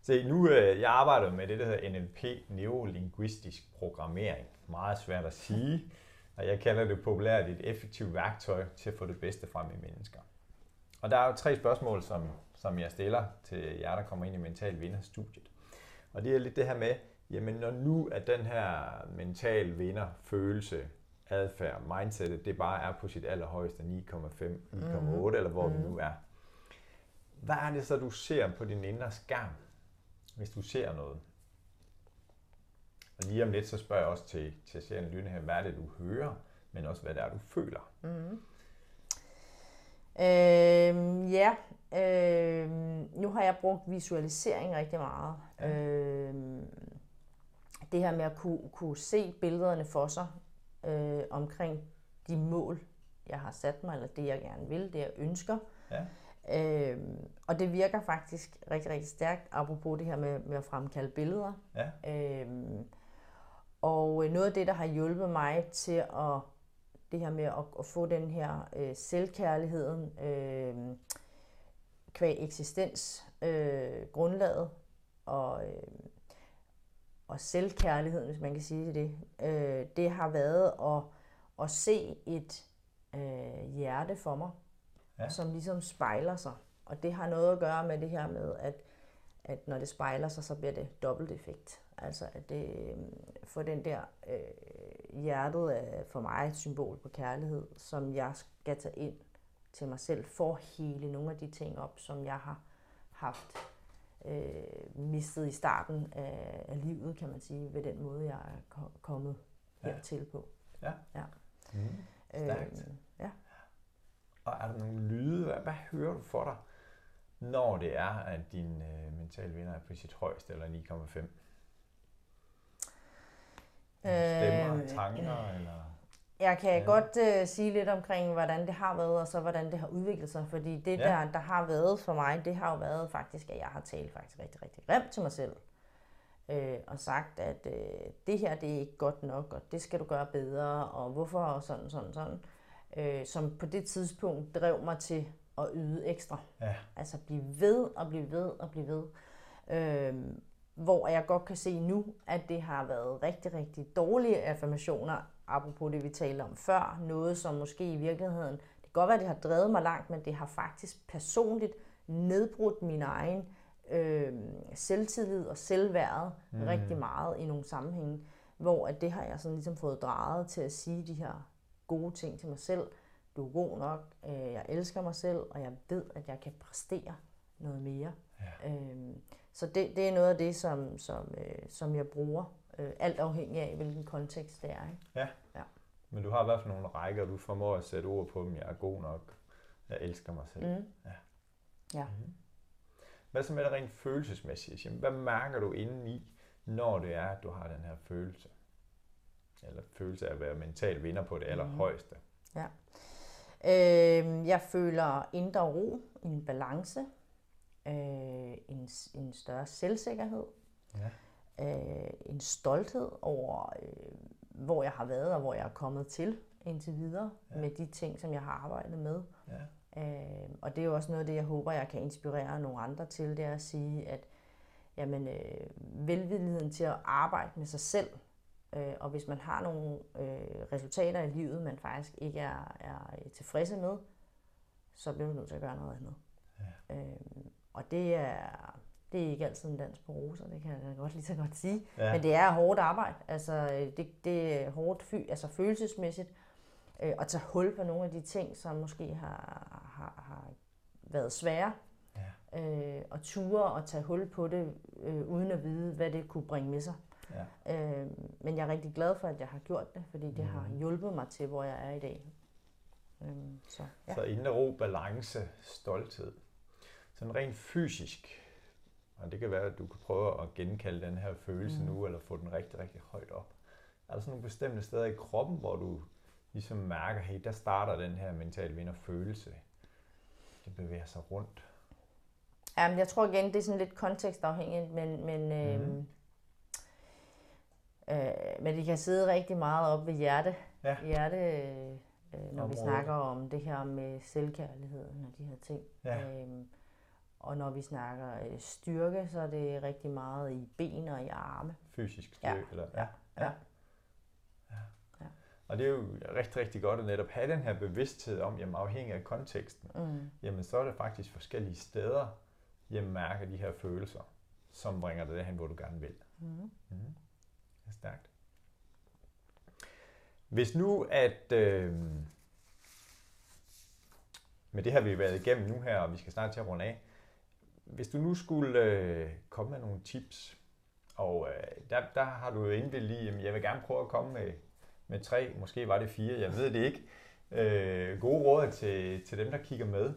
Se, nu øh, jeg arbejder med det, der hedder NLP, Neurolinguistisk Programmering. Meget svært at sige, og jeg kalder det populært et effektivt værktøj til at få det bedste frem i mennesker. Og der er jo tre spørgsmål, som, som jeg stiller til jer, der kommer ind i Mental Vinder-studiet. Og det er lidt det her med, jamen når nu er den her mental vinder følelse, adfærd, mindsetet, det bare er på sit allerhøjeste 9,5, 9,8 mm-hmm. eller hvor mm. det nu er. Hvad er det så, du ser på din indre skærm, hvis du ser noget? Og lige om lidt, så spørger jeg også til, til serien her, hvad er det, du hører, men også hvad det er, du føler? Mm. Øhm, ja, øhm, nu har jeg brugt visualisering rigtig meget. Ja. Øhm, det her med at kunne, kunne se billederne for sig øh, omkring de mål, jeg har sat mig, eller det, jeg gerne vil, det, jeg ønsker. Ja. Øhm, og det virker faktisk rigtig, rigtig stærkt, apropos det her med, med at fremkalde billeder. Ja. Øhm, og øh, noget af det, der har hjulpet mig til at det her med at, at få den her øh, selvkærligheden, øh, kvæg eksistens, øh, grundlaget og, øh, og selvkærligheden, hvis man kan sige det, øh, det har været at, at se et øh, hjerte for mig, ja. som ligesom spejler sig. Og det har noget at gøre med det her med, at, at når det spejler sig, så bliver det dobbelt effekt. Altså at det øhm, får den der øh, hjertet er for mig et symbol på kærlighed, som jeg skal tage ind til mig selv for at hele nogle af de ting op, som jeg har haft øh, mistet i starten af, af livet, kan man sige, ved den måde, jeg er kommet ja. hertil på. Ja. ja. Mm. Stærkt. Øh, ja. Og er der nogle lyde, hvad, hvad hører du for dig, når det er, at din øh, mentale vinder er på sit højeste, eller 9,5? Stemmer, øh, tanker, eller... Jeg kan ja. godt uh, sige lidt omkring, hvordan det har været, og så hvordan det har udviklet sig. Fordi det, ja. der, der har været for mig, det har jo været faktisk, at jeg har talt faktisk rigtig, rigtig grimt til mig selv. Øh, og sagt, at øh, det her, det er ikke godt nok, og det skal du gøre bedre, og hvorfor, og sådan, sådan, sådan. Øh, som på det tidspunkt drev mig til at yde ekstra. Ja. Altså blive ved, og blive ved, og blive ved. Øh, hvor jeg godt kan se nu, at det har været rigtig, rigtig dårlige affirmationer, apropos det, vi talte om før. Noget, som måske i virkeligheden, det kan godt være, at det har drevet mig langt, men det har faktisk personligt nedbrudt min egen øh, selvtillid og selvværd mm. rigtig meget i nogle sammenhænge, hvor at det har jeg sådan ligesom fået drejet til at sige de her gode ting til mig selv. Du er god nok, øh, jeg elsker mig selv, og jeg ved, at jeg kan præstere noget mere. Ja. Øh, så det, det er noget af det, som, som, øh, som jeg bruger, øh, alt afhængig af, hvilken kontekst det er. Ikke? Ja. ja. Men du har i hvert fald nogle rækker, du formår at sætte ord på dem. Jeg er god nok. Jeg elsker mig selv. Mm. Ja. ja. Mm. Hvad så med det rent følelsesmæssigt? Hvad mærker du indeni, når det er, at du har den her følelse? Eller følelse af at være mental vinder på det mm. allerhøjeste? Ja. Øh, jeg føler indre ro, en balance øh, en, en større selvsikkerhed, ja. øh, en stolthed over, øh, hvor jeg har været og hvor jeg er kommet til indtil videre ja. med de ting, som jeg har arbejdet med. Ja. Øh, og det er jo også noget af det, jeg håber, jeg kan inspirere nogle andre til, det er at sige, at jamen, øh, velvilligheden til at arbejde med sig selv, øh, og hvis man har nogle øh, resultater i livet, man faktisk ikke er, er tilfredse med, så bliver man nødt til at gøre noget andet. Ja. Øh, og det er, Det er ikke altid en dans på roser, det kan jeg godt lige så godt sige. Ja. Men det er hårdt arbejde. Altså, øh, det, det er hårdt fy, altså følelsesmæssigt. Øh, at tage hul på nogle af de ting, som måske har, har, har været svære. Ja. Øh, og ture og tage hul på det, øh, uden at vide, hvad det kunne bringe med sig. Ja. Øh, men jeg er rigtig glad for, at jeg har gjort det, fordi det har Mhm. hjulpet mig til, hvor jeg er i dag. Øh, så, ja. Så indre ro, balance, stolthed. Sådan rent fysisk, og det kan være, at du kan prøve at genkalde den her følelse Mm. nu, eller få den rigtig, rigtig højt op. Er der sådan nogle bestemte steder i kroppen, hvor du ligesom mærker, hey, der starter den her mental vinder følelse. Det bevæger sig rundt. Ja, men jeg tror igen, det er sådan lidt kontekstafhængigt, men, men, øh, Mhm. Øh, men det kan sidde rigtig meget op ved hjerte, Ja. hjerte øh, når vi Området. snakker om det her med selvkærligheden og de her ting. Ja. Øhm, og når vi snakker øh, styrke, så er det rigtig meget i ben og i arme. Fysisk Ja. styrke. Eller, ja. Ja. Ja. Ja. Og det er jo rigtig, rigtig godt at netop have den her bevidsthed om, jamen afhængig af konteksten, Mm. jamen så er der faktisk forskellige steder, jeg mærker de her følelser, som bringer dig derhen, hvor du gerne vil. Mm. Mm. Er stærkt. Hvis nu, at øh, med det her vi har været igennem nu her, og vi skal snart til at runde af. Hvis du nu skulle øh, komme med nogle tips, og øh, der, der har du jo indvildt i, jamen, jeg vil gerne prøve at komme med, med tre, måske var det fire, jeg ved det ikke, øh, gode råd til, til dem, der kigger med.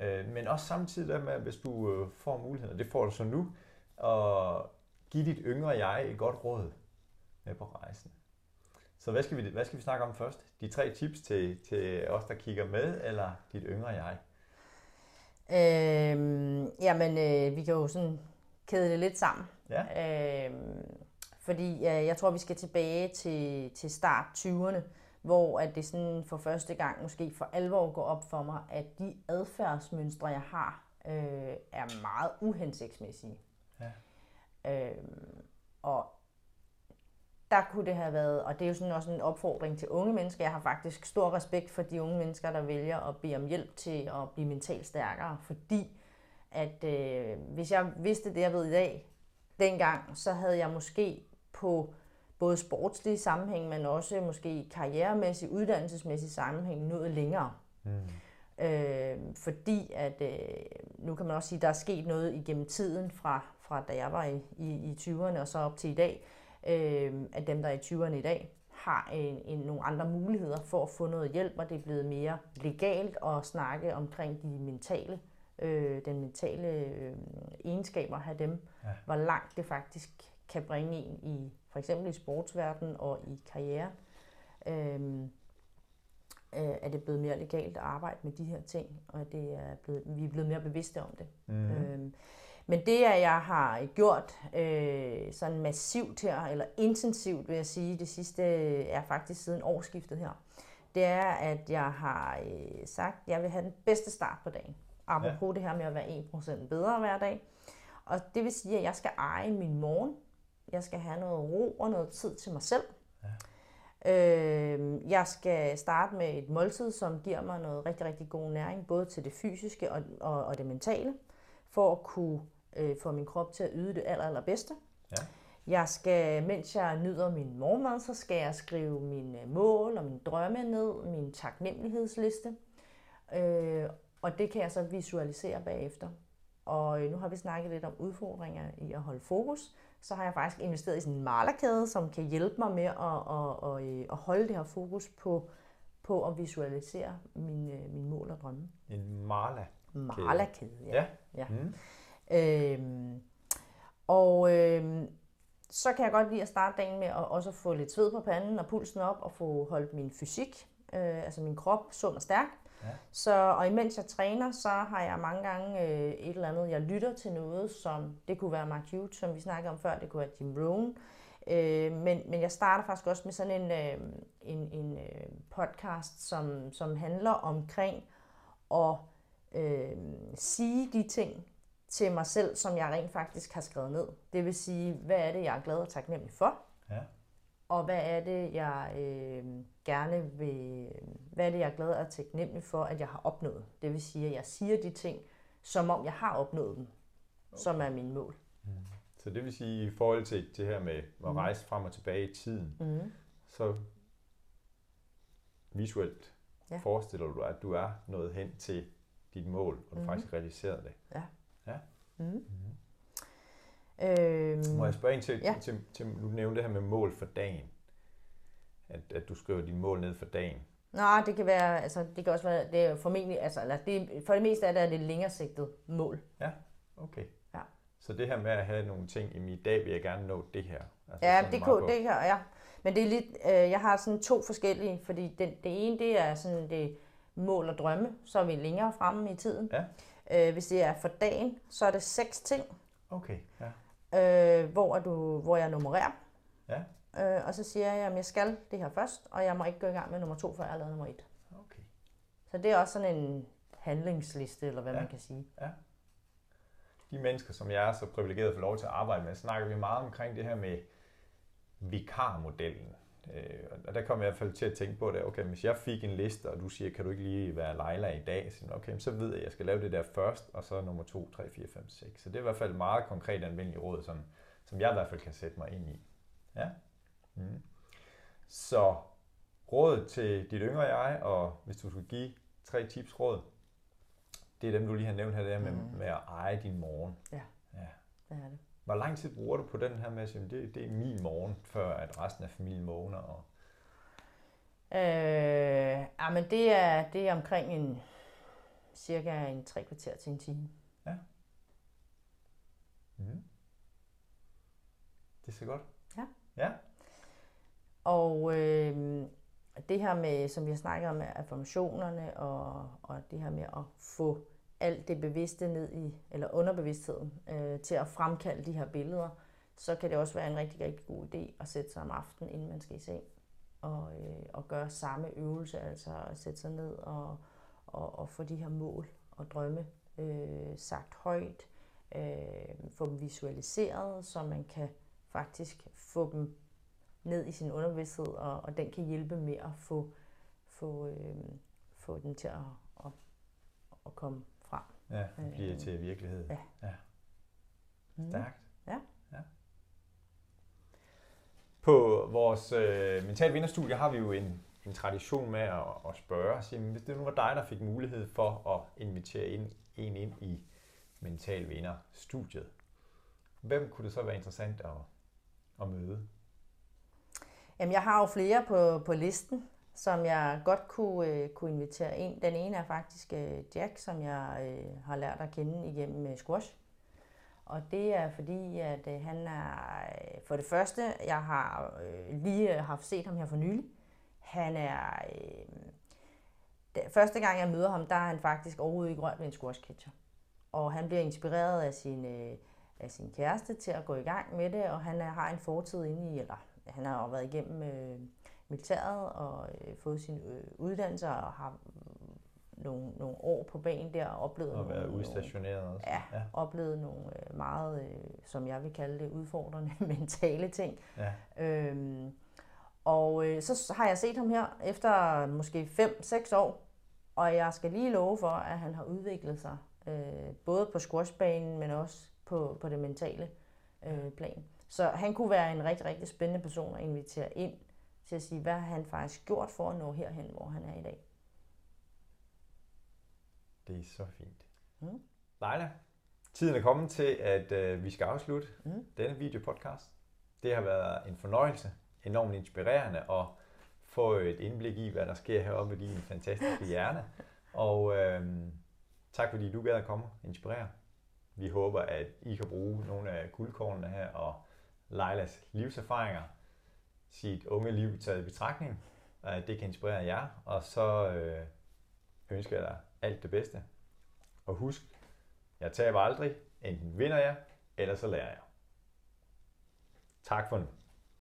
Øh, men også samtidig der med, at hvis du øh, får muligheden, og det får du så nu, og give dit yngre jeg et godt råd med på rejsen. Så hvad skal vi, hvad skal vi snakke om først? De tre tips til, til os, der kigger med, eller dit yngre jeg? Øhm, jamen, øh, vi kan jo sådan kæde det lidt sammen. Ja. Øhm, fordi øh, jeg tror, vi skal tilbage til, til start 20'erne, hvor at det sådan for første gang måske for alvor går op for mig, at de adfærdsmønstre, jeg har, øh, er meget uhensigtsmæssige. Ja. Øhm, og der kunne det have været, og det er jo sådan også en opfordring til unge mennesker. Jeg har faktisk stor respekt for de unge mennesker, der vælger at bede om hjælp til at blive mentalt stærkere, fordi at øh, hvis jeg vidste det, jeg ved i dag, dengang, så havde jeg måske på både sportslige sammenhæng, men også måske karrieremæssig, uddannelsesmæssig sammenhæng nået længere. Mm. Øh, fordi at, øh, nu kan man også sige, at der er sket noget igennem tiden fra, fra da jeg var i, i, i 20'erne og så op til i dag, øh, at dem, der er i 20'erne i dag, har en, en, nogle andre muligheder for at få noget hjælp, og det er blevet mere legalt at snakke omkring de mentale, øh, den mentale øh, egenskaber af dem, Ja. hvor langt det faktisk kan bringe en i for eksempel i sportsverdenen og i karriere. Øh, øh, er det blevet mere legalt at arbejde med de her ting, og det er blevet, vi er blevet mere bevidste om det. Mm. Øhm, men det, at jeg har gjort øh, sådan massivt her, eller intensivt vil jeg sige, det sidste er faktisk siden årsskiftet her, det er, at jeg har øh, sagt, at jeg vil have den bedste start på dagen. Apropos ja. det her med at være 1% bedre hver dag. Og det vil sige, at jeg skal eje min morgen. Jeg skal have noget ro og noget tid til mig selv. Øh, jeg skal starte med et måltid, som giver mig noget rigtig, rigtig god næring, både til det fysiske og, og, og det mentale, for at kunne øh, få min krop til at yde det aller, allerbedste. Ja. Jeg skal, mens jeg nyder min morgenmad, så skal jeg skrive mine mål og mine drømme ned, min taknemmelighedsliste. Øh, og det kan jeg så visualisere bagefter. Og øh, nu har vi snakket lidt om udfordringer i at holde fokus. Så har jeg faktisk investeret i sådan en malerkæde, som kan hjælpe mig med at, at, at, at, at holde det her fokus på, på at visualisere mine, mine mål og drømme. En marla. Malerkæde, ja. Ja. ja. Mm. Øhm, og øhm, så kan jeg godt lide at starte dagen med at også få lidt sved på panden og pulsen op og få holdt min fysik, øh, altså min krop, sund og stærk. Ja. Så, og imens jeg træner, så har jeg mange gange øh, et eller andet, jeg lytter til noget, som det kunne være Mark Hughes, som vi snakkede om før, det kunne være Jim Rohn. Øh, men, men jeg starter faktisk også med sådan en, øh, en, en øh, podcast, som, som handler omkring at øh, sige de ting til mig selv, som jeg rent faktisk har skrevet ned. Det vil sige, hvad er det, jeg er glad og taknemmelig for? Ja. Og hvad er det, jeg øh, gerne vil... Hvad er det, jeg er glad og taknemmelig for, at jeg har opnået? Det vil sige, at jeg siger de ting, som om jeg har opnået dem. okay. som er mine mål. Mm. Så det vil sige, i forhold til det her med at mm. rejse frem og tilbage i tiden, mm. så visuelt ja. forestiller du dig, at du er nået hen til dit mål, og du mm. faktisk realiseret det. Ja. Ja. Mm. Mm. Øhm, Må jeg spørge ind til, ja. til, til, du nævnte det her med mål for dagen. At, at du skriver dine mål ned for dagen. Nej, det kan være, altså det kan også være, det er formentlig, altså eller det, for det meste er det, det længere sigtet mål. Ja, okay. Ja. Så det her med at have nogle ting i min dag, vil jeg gerne nå det her. Altså, ja, det, kunne, det her, ja. Men det er lidt, øh, jeg har sådan to forskellige, fordi den, det ene, det er sådan det mål og drømme, så er vi længere fremme i tiden. Ja. Øh, hvis det er for dagen, så er det seks ting. Okay, ja øh, hvor, du, hvor jeg nummererer. Ja. Øh, og så siger jeg, at jeg skal det her først, og jeg må ikke gå i gang med nummer to, før jeg har lavet nummer et. Okay. Så det er også sådan en handlingsliste, eller hvad ja. man kan sige. Ja. De mennesker, som jeg er så privilegeret få lov til at arbejde med, snakker vi meget omkring det her med vikarmodellen. Øh, og der kom jeg i hvert fald til at tænke på det, okay, hvis jeg fik en liste, og du siger, kan du ikke lige være Leila i dag? Så, okay, så ved jeg, at jeg skal lave det der først, og så nummer 2, 3, 4, 5, 6. Så det er i hvert fald et meget konkret anvendelig råd, som, som jeg i hvert fald kan sætte mig ind i. Ja? Mm. Så rådet til dit yngre jeg, og hvis du skulle give tre tips råd, det er dem, du lige har nævnt her, det er med, mm. med at eje din morgen. Ja, ja. det er det. Hvor lang tid bruger du på den her med at sige, det, det er min morgen, før at resten af familien vågner? Og... Øh, ja, men det er, det er omkring en cirka en tre kvarter til en time. Ja. Mm. Det ser godt. Ja. Ja. Og øh, det her med, som vi har snakket om, affirmationerne og, og det her med at få alt det bevidste ned i, eller underbevidstheden, øh, til at fremkalde de her billeder, så kan det også være en rigtig, rigtig god idé at sætte sig om aftenen, inden man skal i seng, og, øh, og gøre samme øvelse, altså at sætte sig ned og, og, og få de her mål og drømme øh, sagt højt, øh, få dem visualiseret, så man kan faktisk få dem ned i sin underbevidsthed, og, og den kan hjælpe med at få, få, øh, få dem til at, at, at komme Ja, det bliver øh, til virkelighed. Ja. ja. Mm. Stærkt. Ja. ja. På vores øh, mental vinderstudie har vi jo en, en tradition med at, at spørge, sige, hvis det nu var dig, der fik mulighed for at invitere ind, en ind i mental vinder studiet, hvem kunne det så være interessant at, at møde? Jamen, jeg har jo flere på, på listen som jeg godt kunne, øh, kunne invitere ind. Den ene er faktisk øh, Jack, som jeg øh, har lært at kende igennem øh, squash. Og det er fordi, at øh, han er, øh, for det første, jeg har øh, lige øh, haft set ham her for nylig. Han er, øh, det, første gang jeg møder ham, der er han faktisk overhovedet ikke rørt ved en squash catcher. Og han bliver inspireret af sin, øh, af sin kæreste til at gå i gang med det, og han er, har en fortid inde i, eller han har jo været igennem øh, militæret og øh, fået sin øh, uddannelse og har nogle, nogle år på banen der og oplevet og været udstationeret også. Ja, ja, oplevet nogle øh, meget, øh, som jeg vil kalde det, udfordrende [laughs] mentale ting. Ja. Øhm, og øh, så har jeg set ham her efter måske 5-6 år, og jeg skal lige love for, at han har udviklet sig, øh, både på squashbanen, men også på, på det mentale øh, plan. Så han kunne være en rigtig, rigtig spændende person at invitere ind til at sige, hvad har han faktisk gjort for at nå herhen, hvor han er i dag. Det er så fint. Mm. Leila, tiden er kommet til, at øh, vi skal afslutte mm. denne videopodcast. Det har været en fornøjelse, enormt inspirerende at få et indblik i, hvad der sker heroppe i din fantastiske hjerne. Og øh, tak fordi du gad at komme og inspirere. Vi håber, at I kan bruge nogle af guldkornene her og Leilas livserfaringer sit unge liv taget i betragtning. at det kan inspirere jer, og så øh, ønsker jeg dig alt det bedste. Og husk, jeg taber aldrig. Enten vinder jeg, eller så lærer jeg. Tak for nu.